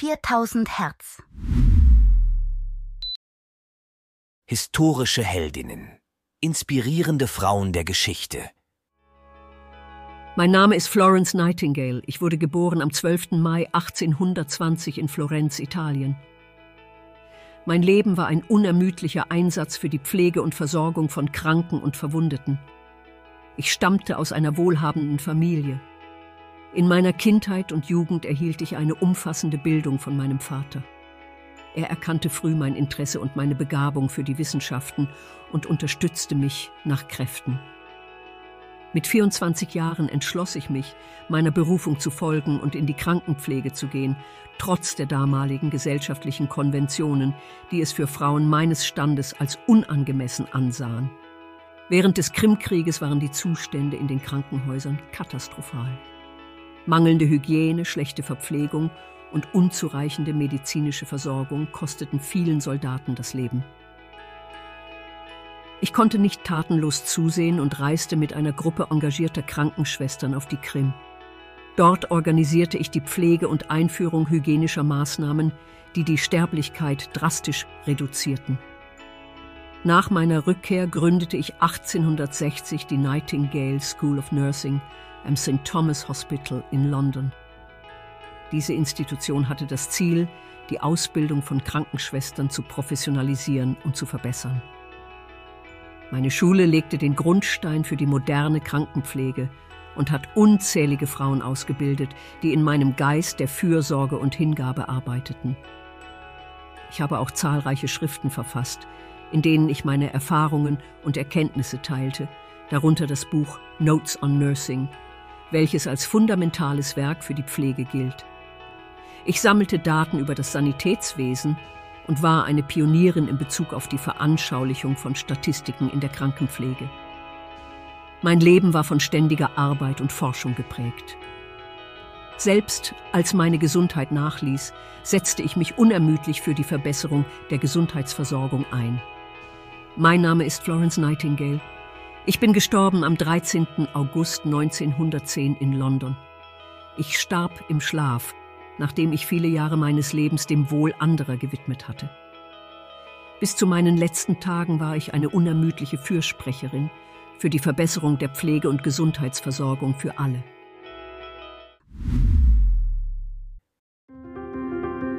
4000 Hertz. Historische Heldinnen. Inspirierende Frauen der Geschichte. Mein Name ist Florence Nightingale. Ich wurde geboren am 12. Mai 1820 in Florenz, Italien. Mein Leben war ein unermüdlicher Einsatz für die Pflege und Versorgung von Kranken und Verwundeten. Ich stammte aus einer wohlhabenden Familie. In meiner Kindheit und Jugend erhielt ich eine umfassende Bildung von meinem Vater. Er erkannte früh mein Interesse und meine Begabung für die Wissenschaften und unterstützte mich nach Kräften. Mit 24 Jahren entschloss ich mich, meiner Berufung zu folgen und in die Krankenpflege zu gehen, trotz der damaligen gesellschaftlichen Konventionen, die es für Frauen meines Standes als unangemessen ansahen. Während des Krimkrieges waren die Zustände in den Krankenhäusern katastrophal. Mangelnde Hygiene, schlechte Verpflegung und unzureichende medizinische Versorgung kosteten vielen Soldaten das Leben. Ich konnte nicht tatenlos zusehen und reiste mit einer Gruppe engagierter Krankenschwestern auf die Krim. Dort organisierte ich die Pflege und Einführung hygienischer Maßnahmen, die die Sterblichkeit drastisch reduzierten. Nach meiner Rückkehr gründete ich 1860 die Nightingale School of Nursing am St. Thomas Hospital in London. Diese Institution hatte das Ziel, die Ausbildung von Krankenschwestern zu professionalisieren und zu verbessern. Meine Schule legte den Grundstein für die moderne Krankenpflege und hat unzählige Frauen ausgebildet, die in meinem Geist der Fürsorge und Hingabe arbeiteten. Ich habe auch zahlreiche Schriften verfasst, in denen ich meine Erfahrungen und Erkenntnisse teilte, darunter das Buch Notes on Nursing, welches als fundamentales Werk für die Pflege gilt. Ich sammelte Daten über das Sanitätswesen und war eine Pionierin in Bezug auf die Veranschaulichung von Statistiken in der Krankenpflege. Mein Leben war von ständiger Arbeit und Forschung geprägt. Selbst als meine Gesundheit nachließ, setzte ich mich unermüdlich für die Verbesserung der Gesundheitsversorgung ein. Mein Name ist Florence Nightingale. Ich bin gestorben am 13. August 1910 in London. Ich starb im Schlaf, nachdem ich viele Jahre meines Lebens dem Wohl anderer gewidmet hatte. Bis zu meinen letzten Tagen war ich eine unermüdliche Fürsprecherin für die Verbesserung der Pflege- und Gesundheitsversorgung für alle.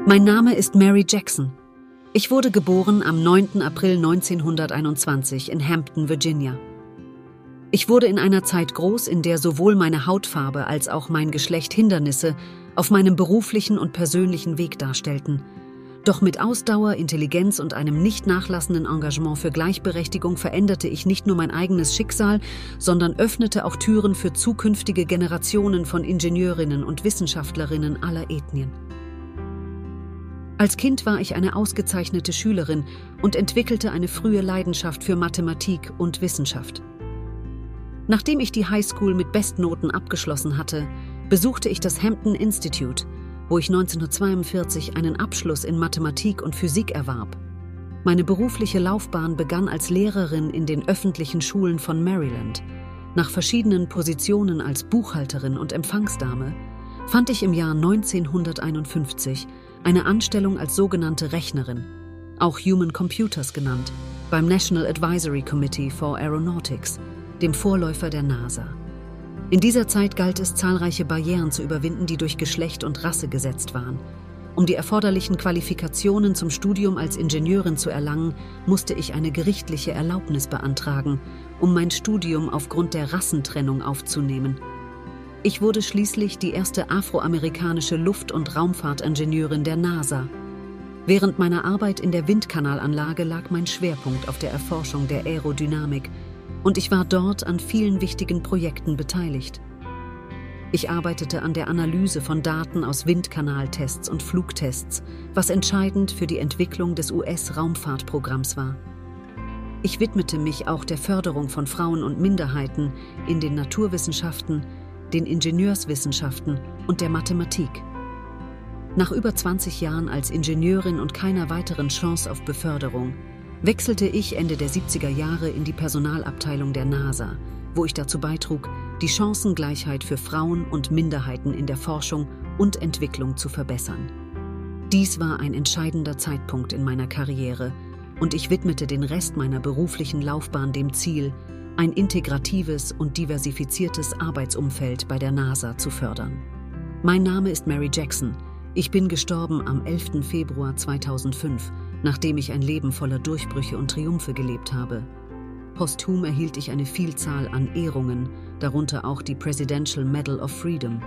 Mein Name ist Mary Jackson. Ich wurde geboren am 9. April 1921 in Hampton, Virginia. Ich wurde in einer Zeit groß, in der sowohl meine Hautfarbe als auch mein Geschlecht Hindernisse auf meinem beruflichen und persönlichen Weg darstellten. Doch mit Ausdauer, Intelligenz und einem nicht nachlassenden Engagement für Gleichberechtigung veränderte ich nicht nur mein eigenes Schicksal, sondern öffnete auch Türen für zukünftige Generationen von Ingenieurinnen und Wissenschaftlerinnen aller Ethnien. Als Kind war ich eine ausgezeichnete Schülerin und entwickelte eine frühe Leidenschaft für Mathematik und Wissenschaft. Nachdem ich die Highschool mit Bestnoten abgeschlossen hatte, besuchte ich das Hampton Institute, wo ich 1942 einen Abschluss in Mathematik und Physik erwarb. Meine berufliche Laufbahn begann als Lehrerin in den öffentlichen Schulen von Maryland. Nach verschiedenen Positionen als Buchhalterin und Empfangsdame fand ich im Jahr 1951 eine Anstellung als sogenannte Rechnerin, auch Human Computers genannt, beim National Advisory Committee for Aeronautics, dem Vorläufer der NASA. In dieser Zeit galt es, zahlreiche Barrieren zu überwinden, die durch Geschlecht und Rasse gesetzt waren. Um die erforderlichen Qualifikationen zum Studium als Ingenieurin zu erlangen, musste ich eine gerichtliche Erlaubnis beantragen, um mein Studium aufgrund der Rassentrennung aufzunehmen. Ich wurde schließlich die erste afroamerikanische Luft- und Raumfahrtingenieurin der NASA. Während meiner Arbeit in der Windkanalanlage lag mein Schwerpunkt auf der Erforschung der Aerodynamik – und ich war dort an vielen wichtigen Projekten beteiligt. Ich arbeitete an der Analyse von Daten aus Windkanaltests und Flugtests, was entscheidend für die Entwicklung des US-Raumfahrtprogramms war. Ich widmete mich auch der Förderung von Frauen und Minderheiten in den Naturwissenschaften, den Ingenieurswissenschaften und der Mathematik. Nach über 20 Jahren als Ingenieurin und keiner weiteren Chance auf Beförderung wechselte ich Ende der 70er Jahre in die Personalabteilung der NASA, wo ich dazu beitrug, die Chancengleichheit für Frauen und Minderheiten in der Forschung und Entwicklung zu verbessern. Dies war ein entscheidender Zeitpunkt in meiner Karriere und ich widmete den Rest meiner beruflichen Laufbahn dem Ziel, ein integratives und diversifiziertes Arbeitsumfeld bei der NASA zu fördern. Mein Name ist Mary Jackson. Ich bin gestorben am 11. Februar 2005, nachdem ich ein Leben voller Durchbrüche und Triumphe gelebt habe. Posthum erhielt ich eine Vielzahl an Ehrungen, darunter auch die Presidential Medal of Freedom.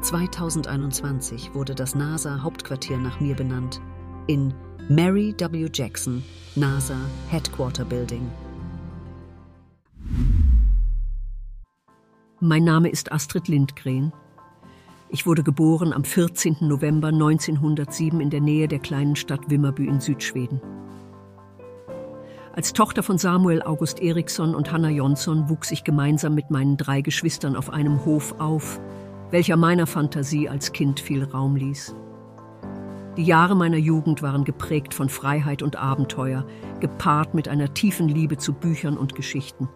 2021 wurde das NASA-Hauptquartier nach mir benannt, in Mary W. Jackson, NASA Headquarter Building. Mein Name ist Astrid Lindgren. Ich wurde geboren am 14. November 1907 in der Nähe der kleinen Stadt Wimmerby in Südschweden. Als Tochter von Samuel August Eriksson und Hanna Jonsson wuchs ich gemeinsam mit meinen drei Geschwistern auf einem Hof auf, welcher meiner Fantasie als Kind viel Raum ließ. Die Jahre meiner Jugend waren geprägt von Freiheit und Abenteuer, gepaart mit einer tiefen Liebe zu Büchern und Geschichten.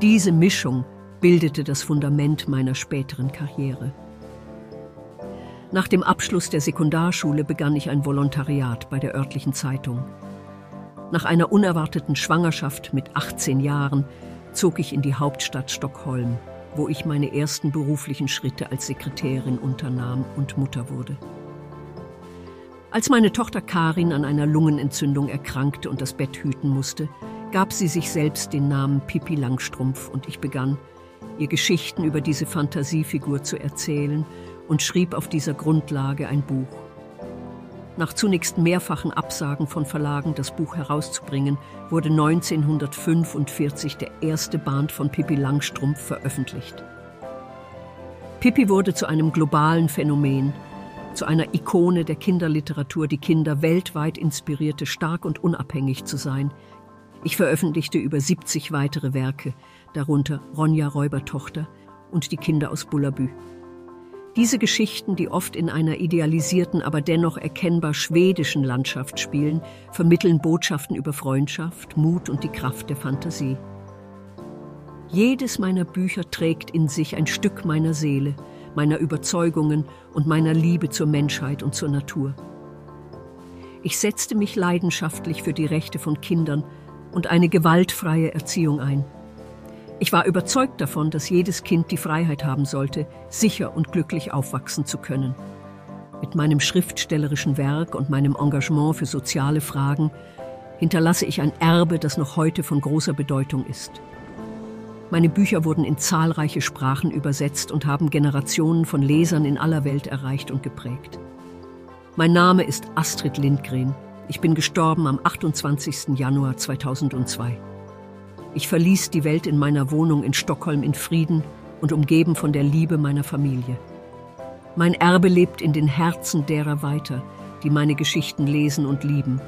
Diese Mischung bildete das Fundament meiner späteren Karriere. Nach dem Abschluss der Sekundarschule begann ich ein Volontariat bei der örtlichen Zeitung. Nach einer unerwarteten Schwangerschaft mit 18 Jahren zog ich in die Hauptstadt Stockholm, wo ich meine ersten beruflichen Schritte als Sekretärin unternahm und Mutter wurde. Als meine Tochter Karin an einer Lungenentzündung erkrankte und das Bett hüten musste, gab sie sich selbst den Namen Pippi Langstrumpf und ich begann, ihr Geschichten über diese Fantasiefigur zu erzählen und schrieb auf dieser Grundlage ein Buch. Nach zunächst mehrfachen Absagen von Verlagen, das Buch herauszubringen, wurde 1945 der erste Band von Pippi Langstrumpf veröffentlicht. Pippi wurde zu einem globalen Phänomen, zu einer Ikone der Kinderliteratur, die Kinder weltweit inspirierte, stark und unabhängig zu sein. Ich veröffentlichte über 70 weitere Werke, darunter Ronja Räubertochter und die Kinder aus Bullabü. Diese Geschichten, die oft in einer idealisierten, aber dennoch erkennbar schwedischen Landschaft spielen, vermitteln Botschaften über Freundschaft, Mut und die Kraft der Fantasie. Jedes meiner Bücher trägt in sich ein Stück meiner Seele, meiner Überzeugungen und meiner Liebe zur Menschheit und zur Natur. Ich setzte mich leidenschaftlich für die Rechte von Kindern und eine gewaltfreie Erziehung ein. Ich war überzeugt davon, dass jedes Kind die Freiheit haben sollte, sicher und glücklich aufwachsen zu können. Mit meinem schriftstellerischen Werk und meinem Engagement für soziale Fragen hinterlasse ich ein Erbe, das noch heute von großer Bedeutung ist. Meine Bücher wurden in zahlreiche Sprachen übersetzt und haben Generationen von Lesern in aller Welt erreicht und geprägt. Mein Name ist Astrid Lindgren. Ich bin gestorben am 28. Januar 2002. Ich verließ die Welt in meiner Wohnung in Stockholm in Frieden und umgeben von der Liebe meiner Familie. Mein Erbe lebt in den Herzen derer weiter, die meine Geschichten lesen und lieben,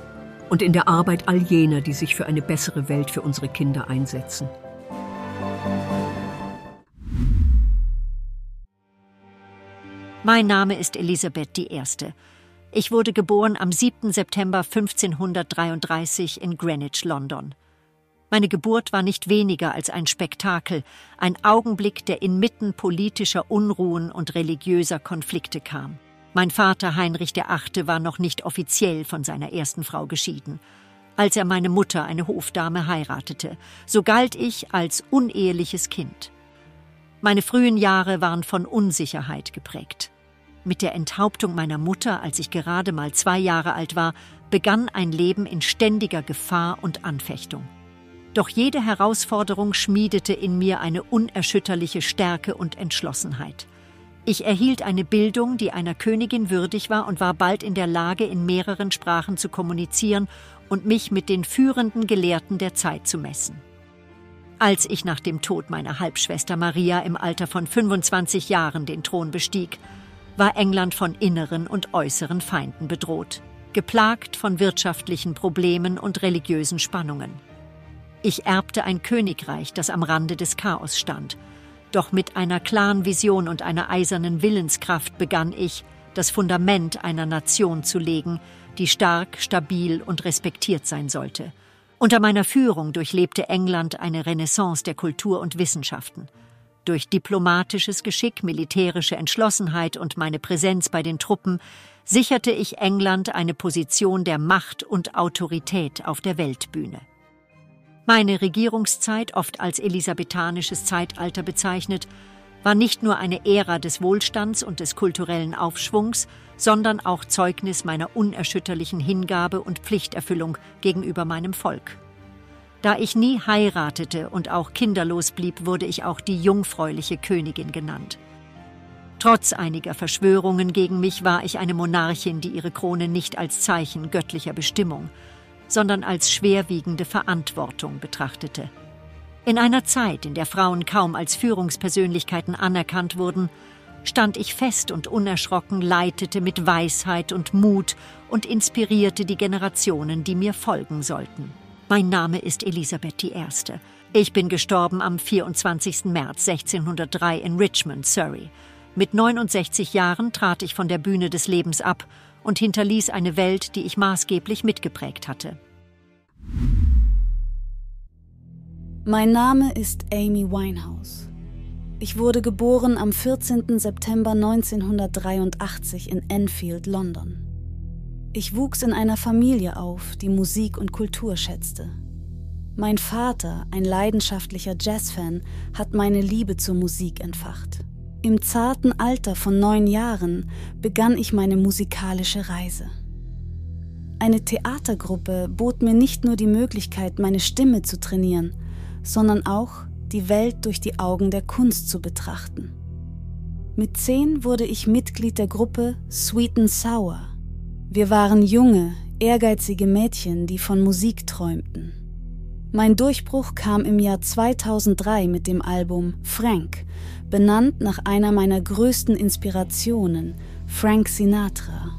und in der Arbeit all jener, die sich für eine bessere Welt für unsere Kinder einsetzen. Mein Name ist Elisabeth I. Ich wurde geboren am 7. September 1533 in Greenwich, London. Meine Geburt war nicht weniger als ein Spektakel, ein Augenblick, der inmitten politischer Unruhen und religiöser Konflikte kam. Mein Vater Heinrich VIII. war noch nicht offiziell von seiner ersten Frau geschieden. Als er meine Mutter, eine Hofdame, heiratete, so galt ich als uneheliches Kind. Meine frühen Jahre waren von Unsicherheit geprägt. Mit der Enthauptung meiner Mutter, als ich gerade mal zwei Jahre alt war, begann ein Leben in ständiger Gefahr und Anfechtung. Doch jede Herausforderung schmiedete in mir eine unerschütterliche Stärke und Entschlossenheit. Ich erhielt eine Bildung, die einer Königin würdig war und war bald in der Lage, in mehreren Sprachen zu kommunizieren und mich mit den führenden Gelehrten der Zeit zu messen. Als ich nach dem Tod meiner Halbschwester Maria im Alter von 25 Jahren den Thron bestieg, war England von inneren und äußeren Feinden bedroht, geplagt von wirtschaftlichen Problemen und religiösen Spannungen. Ich erbte ein Königreich, das am Rande des Chaos stand. Doch mit einer klaren Vision und einer eisernen Willenskraft begann ich, das Fundament einer Nation zu legen, die stark, stabil und respektiert sein sollte. Unter meiner Führung durchlebte England eine Renaissance der Kultur und Wissenschaften. Durch diplomatisches Geschick, militärische Entschlossenheit und meine Präsenz bei den Truppen sicherte ich England eine Position der Macht und Autorität auf der Weltbühne. Meine Regierungszeit, oft als elisabethanisches Zeitalter bezeichnet, war nicht nur eine Ära des Wohlstands und des kulturellen Aufschwungs, sondern auch Zeugnis meiner unerschütterlichen Hingabe und Pflichterfüllung gegenüber meinem Volk. Da ich nie heiratete und auch kinderlos blieb, wurde ich auch die jungfräuliche Königin genannt. Trotz einiger Verschwörungen gegen mich war ich eine Monarchin, die ihre Krone nicht als Zeichen göttlicher Bestimmung, sondern als schwerwiegende Verantwortung betrachtete. In einer Zeit, in der Frauen kaum als Führungspersönlichkeiten anerkannt wurden, stand ich fest und unerschrocken, leitete mit Weisheit und Mut und inspirierte die Generationen, die mir folgen sollten. Mein Name ist Elisabeth I. Ich bin gestorben am 24. März 1603 in Richmond, Surrey. Mit 69 Jahren trat ich von der Bühne des Lebens ab und hinterließ eine Welt, die ich maßgeblich mitgeprägt hatte. Mein Name ist Amy Winehouse. Ich wurde geboren am 14. September 1983 in Enfield, London. Ich wuchs in einer Familie auf, die Musik und Kultur schätzte. Mein Vater, ein leidenschaftlicher Jazzfan, hat meine Liebe zur Musik entfacht. Im zarten Alter von neun Jahren begann ich meine musikalische Reise. Eine Theatergruppe bot mir nicht nur die Möglichkeit, meine Stimme zu trainieren, sondern auch die Welt durch die Augen der Kunst zu betrachten. Mit zehn wurde ich Mitglied der Gruppe Sweet and Sour, wir waren junge, ehrgeizige Mädchen, die von Musik träumten. Mein Durchbruch kam im Jahr 2003 mit dem Album Frank, benannt nach einer meiner größten Inspirationen, Frank Sinatra.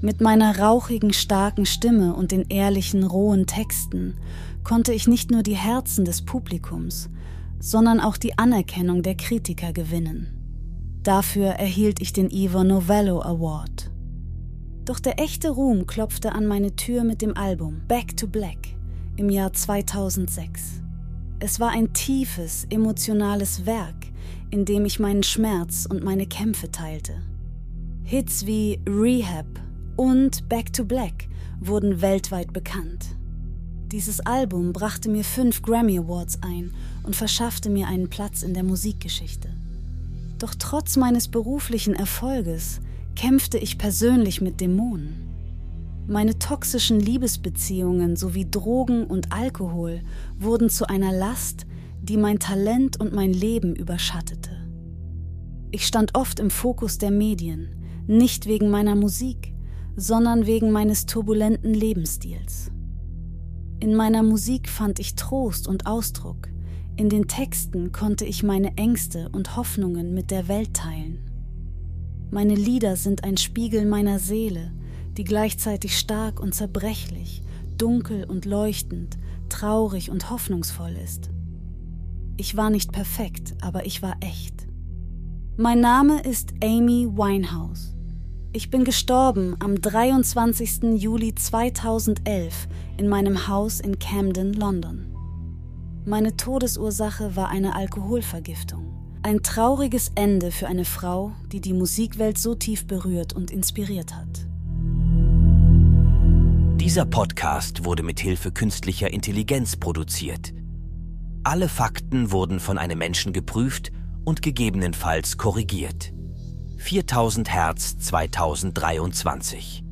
Mit meiner rauchigen, starken Stimme und den ehrlichen, rohen Texten konnte ich nicht nur die Herzen des Publikums, sondern auch die Anerkennung der Kritiker gewinnen. Dafür erhielt ich den Ivor Novello Award. Doch der echte Ruhm klopfte an meine Tür mit dem Album Back to Black im Jahr 2006. Es war ein tiefes, emotionales Werk, in dem ich meinen Schmerz und meine Kämpfe teilte. Hits wie Rehab und Back to Black wurden weltweit bekannt. Dieses Album brachte mir fünf Grammy Awards ein und verschaffte mir einen Platz in der Musikgeschichte. Doch trotz meines beruflichen Erfolges kämpfte ich persönlich mit Dämonen. Meine toxischen Liebesbeziehungen sowie Drogen und Alkohol wurden zu einer Last, die mein Talent und mein Leben überschattete. Ich stand oft im Fokus der Medien, nicht wegen meiner Musik, sondern wegen meines turbulenten Lebensstils. In meiner Musik fand ich Trost und Ausdruck, in den Texten konnte ich meine Ängste und Hoffnungen mit der Welt teilen. Meine Lieder sind ein Spiegel meiner Seele, die gleichzeitig stark und zerbrechlich, dunkel und leuchtend, traurig und hoffnungsvoll ist. Ich war nicht perfekt, aber ich war echt. Mein Name ist Amy Winehouse. Ich bin gestorben am 23. Juli 2011 in meinem Haus in Camden, London. Meine Todesursache war eine Alkoholvergiftung. Ein trauriges Ende für eine Frau, die die Musikwelt so tief berührt und inspiriert hat. Dieser Podcast wurde mit Hilfe künstlicher Intelligenz produziert. Alle Fakten wurden von einem Menschen geprüft und gegebenenfalls korrigiert. 4000 Hertz 2023